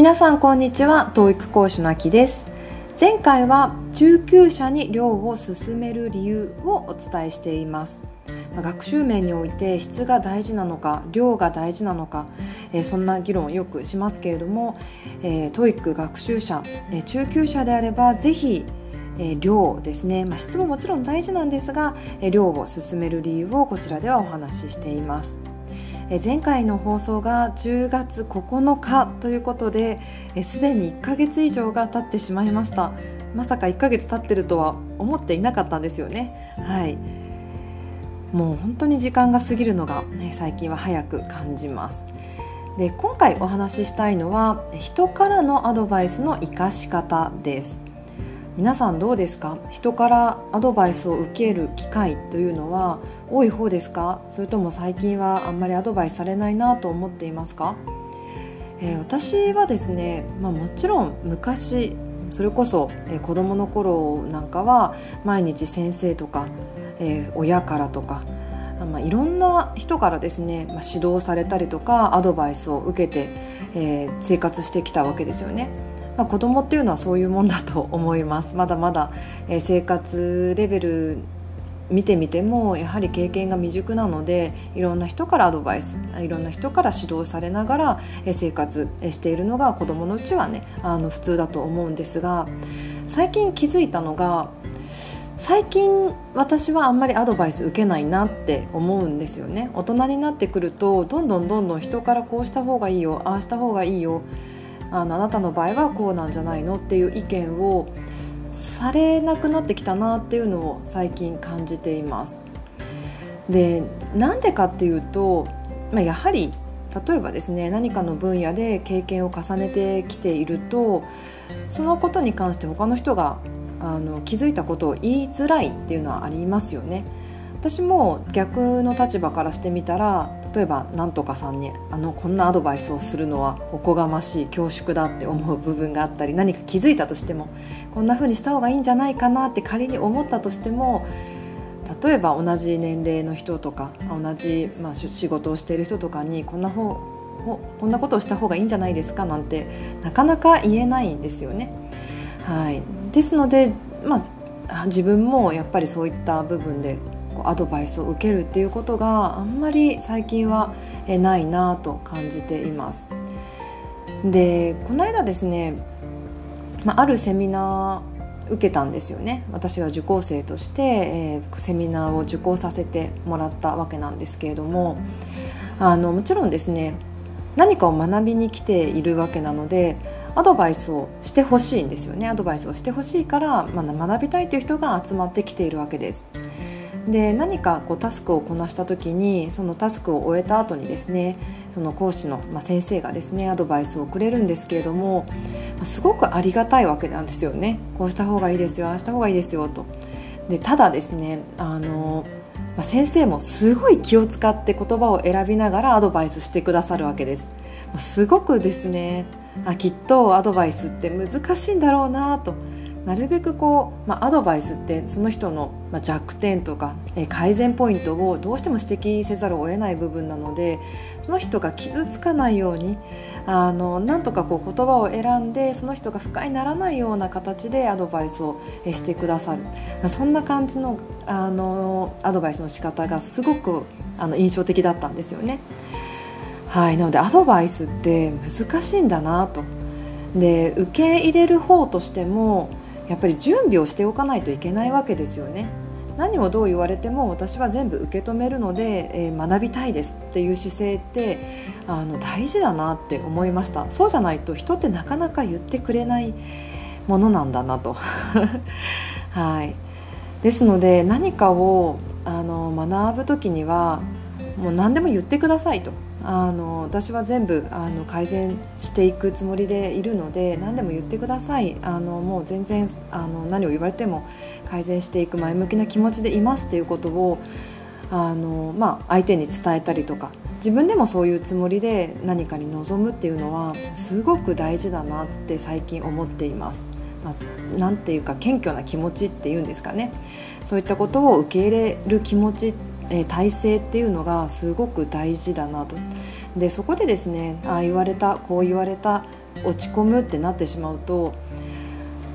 皆さんこんにちは。TOEIC 講師のあきです。前回は中級者に寮を進める理由をお伝えしています。学習面において質が大事なのか量が大事なのか、えー、そんな議論をよくしますけれども、えー、TOEIC 学習者、えー、中級者であればぜひえ量ですね、まあ、質ももちろん大事なんですが、え量を進める理由をこちらではお話ししています。前回の放送が10月9日ということですでに1ヶ月以上が経ってしまいました。まさか1ヶ月経ってるとは思っていなかったんですよね。はい。もう本当に時間が過ぎるのが、ね、最近は早く感じます。で今回お話ししたいのは人からのアドバイスの生かし方です。皆さんどうですか？人からアドバイスを受ける機会というのは多い方ですか？それとも最近はあんまりアドバイスされないなと思っていますか、えー、私はですね、まあ、もちろん昔それこそ、えー、子どもの頃なんかは毎日先生とか、えー、親からとかまあ、いろんな人からですね、まあ、指導されたりとかアドバイスを受けて、えー、生活してきたわけですよね。まあ、子供っていうのはそういうもんだと思います。まだまだ、えー、生活レベル見てみてもやはり経験が未熟なのでいろんな人からアドバイスいろんな人から指導されながら生活しているのが子どものうちはねあの普通だと思うんですが最近気づいたのが最近私はあんまりアドバイス受けないなって思うんですよね。大人になってくるとどんどんどんどん人からこうした方がいいよああした方がいいよあのあなたの場合はこうなんじゃないの？っていう意見をされなくなってきたなっていうのを最近感じています。でなんでかっていうと、まあ、やはり例えばですね何かの分野で経験を重ねてきているとそのことに関して他の人があの気づいたことを言いづらいっていうのはありますよね。私も逆の立場からしてみたら例えば何とかさんにあのこんなアドバイスをするのはおこがましい恐縮だって思う部分があったり何か気づいたとしてもこんな風にした方がいいんじゃないかなって仮に思ったとしても例えば同じ年齢の人とか同じ、まあ、仕事をしている人とかにこんな方こんなことをした方がいいんじゃないですかなんてなかなか言えないんですよね。はい、ですので、まあ、自分もやっぱりそういった部分でアドバイスを受けるっていうことがあんまり最近はないなと感じています。でこの間ですね、まあ、あるセミナー受けたんですよね私は受講生として、えー、セミナーを受講させてもらったわけなんですけれどもあのもちろんですね何かを学びに来ているわけなのでアドバイスをしてほしいんですよねアドバイスをしてほしいから、まあ、学びたいという人が集まってきているわけです。で何かこうタスクをこなした時にそのタスクを終えた後にですねその講師の、まあ、先生がですねアドバイスをくれるんですけれども、ま、すごくありがたいわけなんですよね。こうした方がいいですよああした方がいいですよと。でただですねあの、まあ、先生もすごい気を使って言葉を選びながらアドバイスしてくださるわけです。すごくですねあきっとアドバイスって難しいんだろうなとなるべくこう、まあ、アドバイスってその人の弱点とか改善ポイントをどうしても指摘せざるを得ない部分なのでその人が傷つかないようにあのなんとかこう言葉を選んでその人が不快にならないような形でアドバイスをしてくださる。そんな感じのあのアドバイスの仕方がすごくあの印象的だったんですよね。はい、なのでアドバイスって難しいんだなと。で受け入れる方としてもやっぱり準備をしておかないといけないわけですよね。何をどう言われても私は全部受け止めるので、えー、学びたいですっていう姿勢ってあの大事だなって思いました。そうじゃないと人ってなかなか言ってくれないものなんだなと。はい。ですので何かをあの学ぶ時にはもう何でも言ってくださいと。あの私は全部あの改善していくつもりでいるので何でも言ってください。あのもう全然あの何を言われても改善していく前向きな気持ちでいますっていうことをあの、まあ、相手に伝えたりとか自分でもそういうつもりで何かに臨むっていうのはすごく大事だなって最近思っています。まあ、なんていうか謙虚な気持ちっていうんですかね。そういったことを受け入れる気持ちえー、体制っていうのがすごく大事だなと。でそこでですねああ言われたこう言われた落ち込むってなってしまうと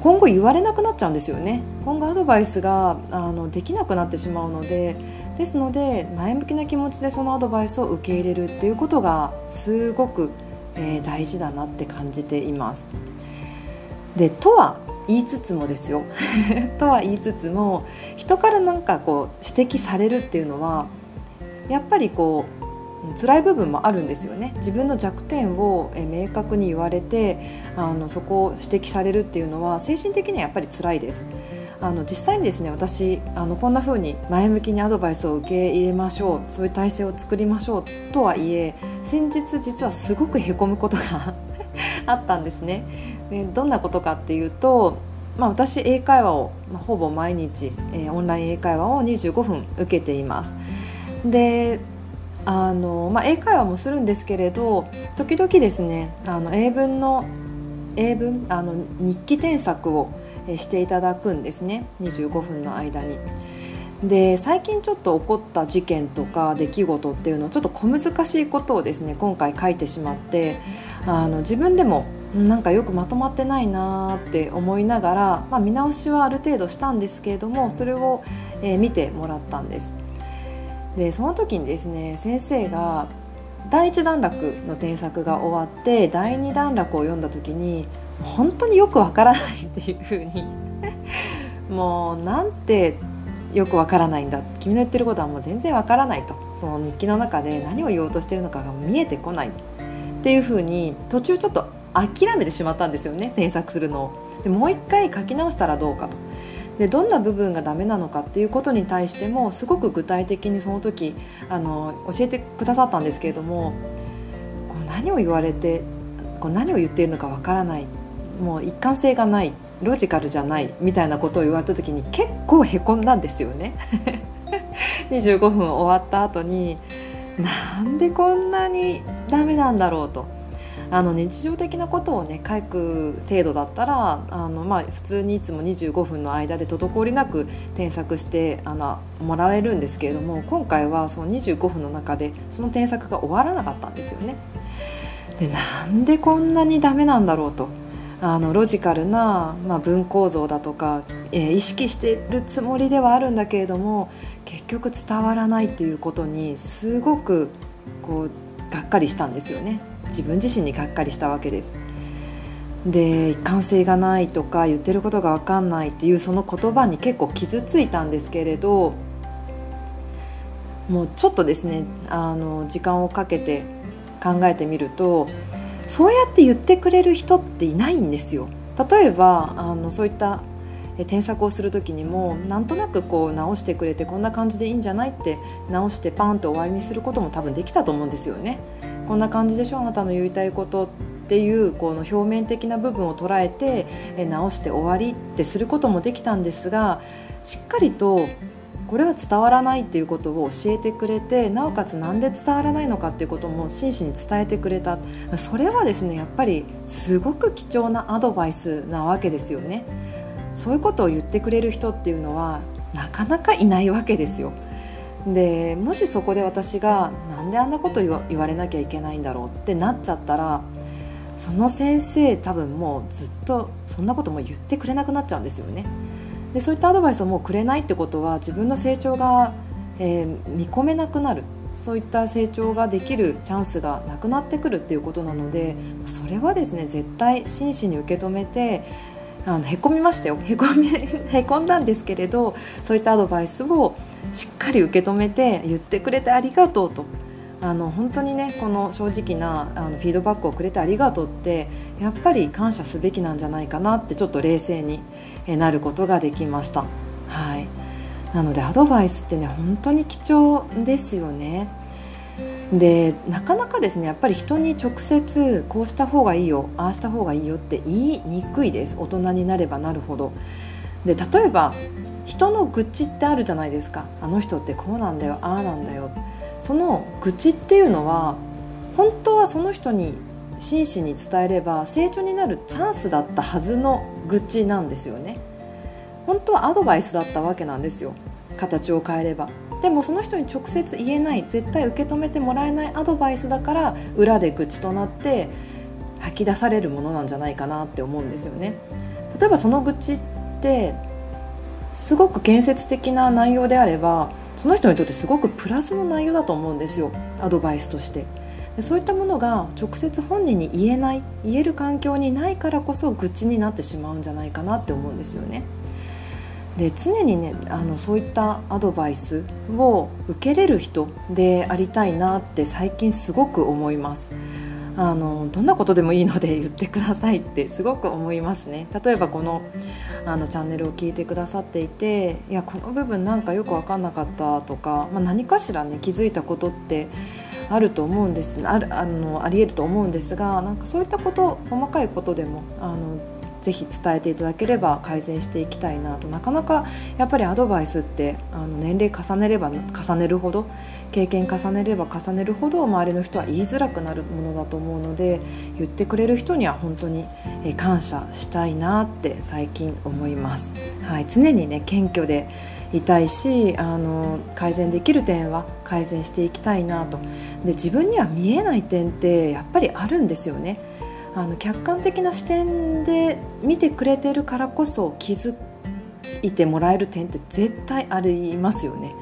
今後言われなくなっちゃうんですよね。今後アドバイスがあのできなくなってしまうのでですので前向きな気持ちでそのアドバイスを受け入れるっていうことがすごく、えー、大事だなって感じています。でとは言いつつもですよ。とは言いつつも人からなんかこう指摘されるっていうのはやっぱりこう辛い部分もあるんですよね。自分の弱点を明確に言われてあのそこを指摘されるっていうのは精神的にはやっぱり辛いです。あの実際にですね私あのこんな風に前向きにアドバイスを受け入れましょうそういう体制を作りましょうとはいえ先日実はすごくへこむことが あったんですね。でどんなことかっていうとまあ、私英会話を、まあ、ほぼ毎日、えー、オンライン英会話を25分受けていますであの、まあ、英会話もするんですけれど時々ですねあの英文の英文あの日記添削をしていただくんですね25分の間に。で最近ちょっと起こった事件とか出来事っていうのをちょっと小難しいことをですね今回書いてしまってあの自分でもなんかよくまとまってないなって思いながら、まあ、見直しはある程度したんですけれどもそれを、えー、見てもらったんです。でその時にですね先生が第1段落の添削が終わって第2段落を読んだ時に本当によくわからないっていうふうにもうなんてよくわからないんだ君の言ってることはもう全然わからないとその日記の中で何を言おうとしてるのかが見えてこないっていうふうに途中ちょっと諦めてしまったんですよね添削するのを。でもう一回書き直したらどうかと。でどんな部分がダメなのかっていうことに対してもすごく具体的にその時あの教えてくださったんですけれどもこう何を言われてこう何を言っているのかわからないもう一貫性がないロジカルじゃないみたいなことを言われた時に結構へこんだんですよね。25分終わった後になんでこんなにダメなんだろうとあの日常的なことをね書く程度だったらあの、まあ、普通にいつも25分の間で滞りなく添削してあのもらえるんですけれども今回はその25分の中でその添削が終わらなかったんですよね。でなんでこんなにダメなんだろうと。あのロジカルな、まあ、文構造だとか、えー、意識してるつもりではあるんだけれども結局伝わらないっていうことにすごくこうがっかりしたんですよね。自分自身にがっかりしたわけですで一貫性がないとか言ってることが分かんないっていうその言葉に結構傷ついたんですけれどもうちょっとですねあの時間をかけて考えてみるとそうやって言ってくれる人っていないんですよ例えばあのそういった添削をする時にもなんとなくこう直してくれてこんな感じでいいんじゃないって直してパンと終わりにすることも多分できたと思うんですよね。こんな感じでしょあなたの言いたいことっていうこの表面的な部分を捉えて直して終わりってすることもできたんですがしっかりとこれは伝わらないっていうことを教えてくれてなおかつ何で伝わらないのかっていうことも真摯に伝えてくれた。それはですねやっぱりすごく貴重なアドバイスなわけですよね。そういうことを言ってくれる人っていうのはなかなかいないわけですよ。でもしそこで私がなんであんなこと言われなきゃいけないんだろうってなっちゃったらその先生多分もうずっとそんなことも言ってくれなくなっちゃうんですよね。でそういったアドバイスをもうくれないってことは自分の成長が、えー、見込めなくなる。そういった成長ができるチャンスがなくなってくるっていうことなのでそれはですね絶対真摯に受け止めてあのへこみましたよへこみ へこんだんですけれどそういったアドバイスをしっかり受け止めて言ってくれてありがとうとあの本当にねこの正直なあのフィードバックをくれてありがとうってやっぱり感謝すべきなんじゃないかなってちょっと冷静になることができました。はいなのでアドバイスってね本当に貴重ですよね。でなかなかですねやっぱり人に直接こうした方がいいよああした方がいいよって言いにくいです。大人になればなるほど。で例えば人の愚痴ってあるじゃないですか。あの人ってこうなんだよああなんだよ。その愚痴っていうのは本当はその人に真摯に伝えれば成長になるチャンスだったはずの愚痴なんですよね。本当はアドバイスだったわけなんですよ。形を変えれば。でもその人に直接言えない絶対受け止めてもらえないアドバイスだから裏で愚痴となって吐き出されるものなんじゃないかなって思うんですよね。例えばその愚痴ってすごく建設的な内容であればその人にとってすごくプラスの内容だと思うんですよ。アドバイスとして。でそういったものが直接本人に言えない言える環境にないからこそ愚痴になってしまうんじゃないかなって思うんですよね。で常にねあのそういったアドバイスを受けれる人でありたいなって最近すごく思います。あのどんなことでもいいので言ってくださいってすごく思いますね。例えばこのあのチャンネルを聞いてくださっていていやこの部分なんかよく分かんなかったとか、まあ、何かしらね気づいたことってあると思うんですあるあのありえると思うんですがなんかそういったこと細かいことでもあのぜひ伝えていただければ改善していきたいなと。なかなかやっぱりアドバイスってあの年齢重ねれば重ねるほど経験重ねれば重ねるほど周りの人は言いづらくなるものだと思うので言ってくれる人には本当に感謝したいなって最近思います。はい、常にね謙虚でいたいしあの改善できる点は改善していきたいなと。で自分には見えない点ってやっぱりあるんですよね。あの客観的な視点で見てくれてるからこそ気づいてもらえる点って絶対ありますよね。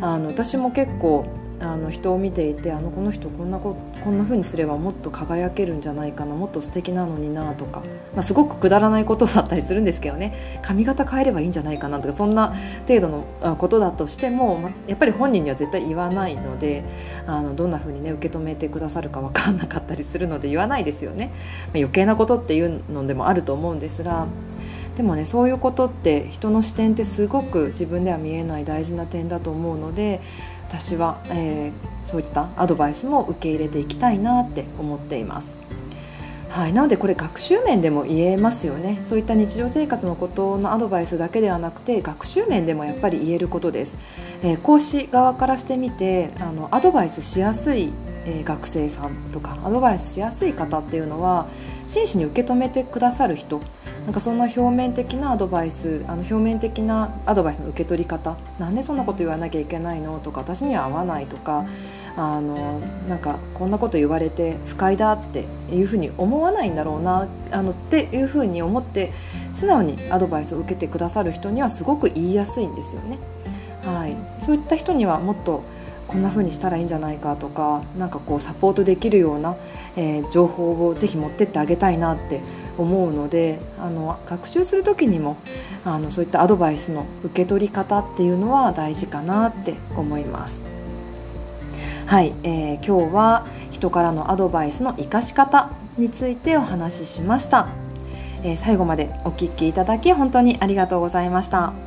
あの私も結構あの人を見ていてあのこの人こんなここんな風にすればもっと輝けるんじゃないかなもっと素敵なのになとか、まあ、すごくくだらないことだったりするんですけどね髪型変えればいいんじゃないかなとかそんな程度のことだとしても、やっぱり本人には絶対言わないのであのどんな風にね受け止めてくださるか分かんなかったりするので言わないですよね、まあ、余計なことっていうのでもあると思うんですが。でもねそういうことって人の視点ってすごく自分では見えない大事な点だと思うので私は、えー、そういったアドバイスも受け入れていきたいなって思っています。はい、なのでこれ学習面でも言えますよね。そういった日常生活のことのアドバイスだけではなくて学習面でもやっぱり言えることです、えー、講師側からしてみてあのアドバイスしやすい、えー、学生さんとかアドバイスしやすい方っていうのは真摯に受け止めてくださる人なんかそんな表面的なアドバイスあの表面的なアドバイスの受け取り方なんでそんなこと言わなきゃいけないのとか私には合わないとかあのなんかこんなこと言われて不快だっていうふうに思わないんだろうなあのっていうふうに思って素直にアドバイスを受けてくださる人にはすごく言いやすいんですよね。はい、そういった人にはもっとこんな風にしたらいいんじゃないかとかなんかこうサポートできるような、えー、情報をぜひ持ってってあげたいなって思うのであの学習する時にもあのそういったアドバイスの受け取り方っていうのは大事かなって思います。はい、えー、今日は人からのアドバイスの生かし方についてお話ししました、えー、最後までお聞きいただき本当にありがとうございました。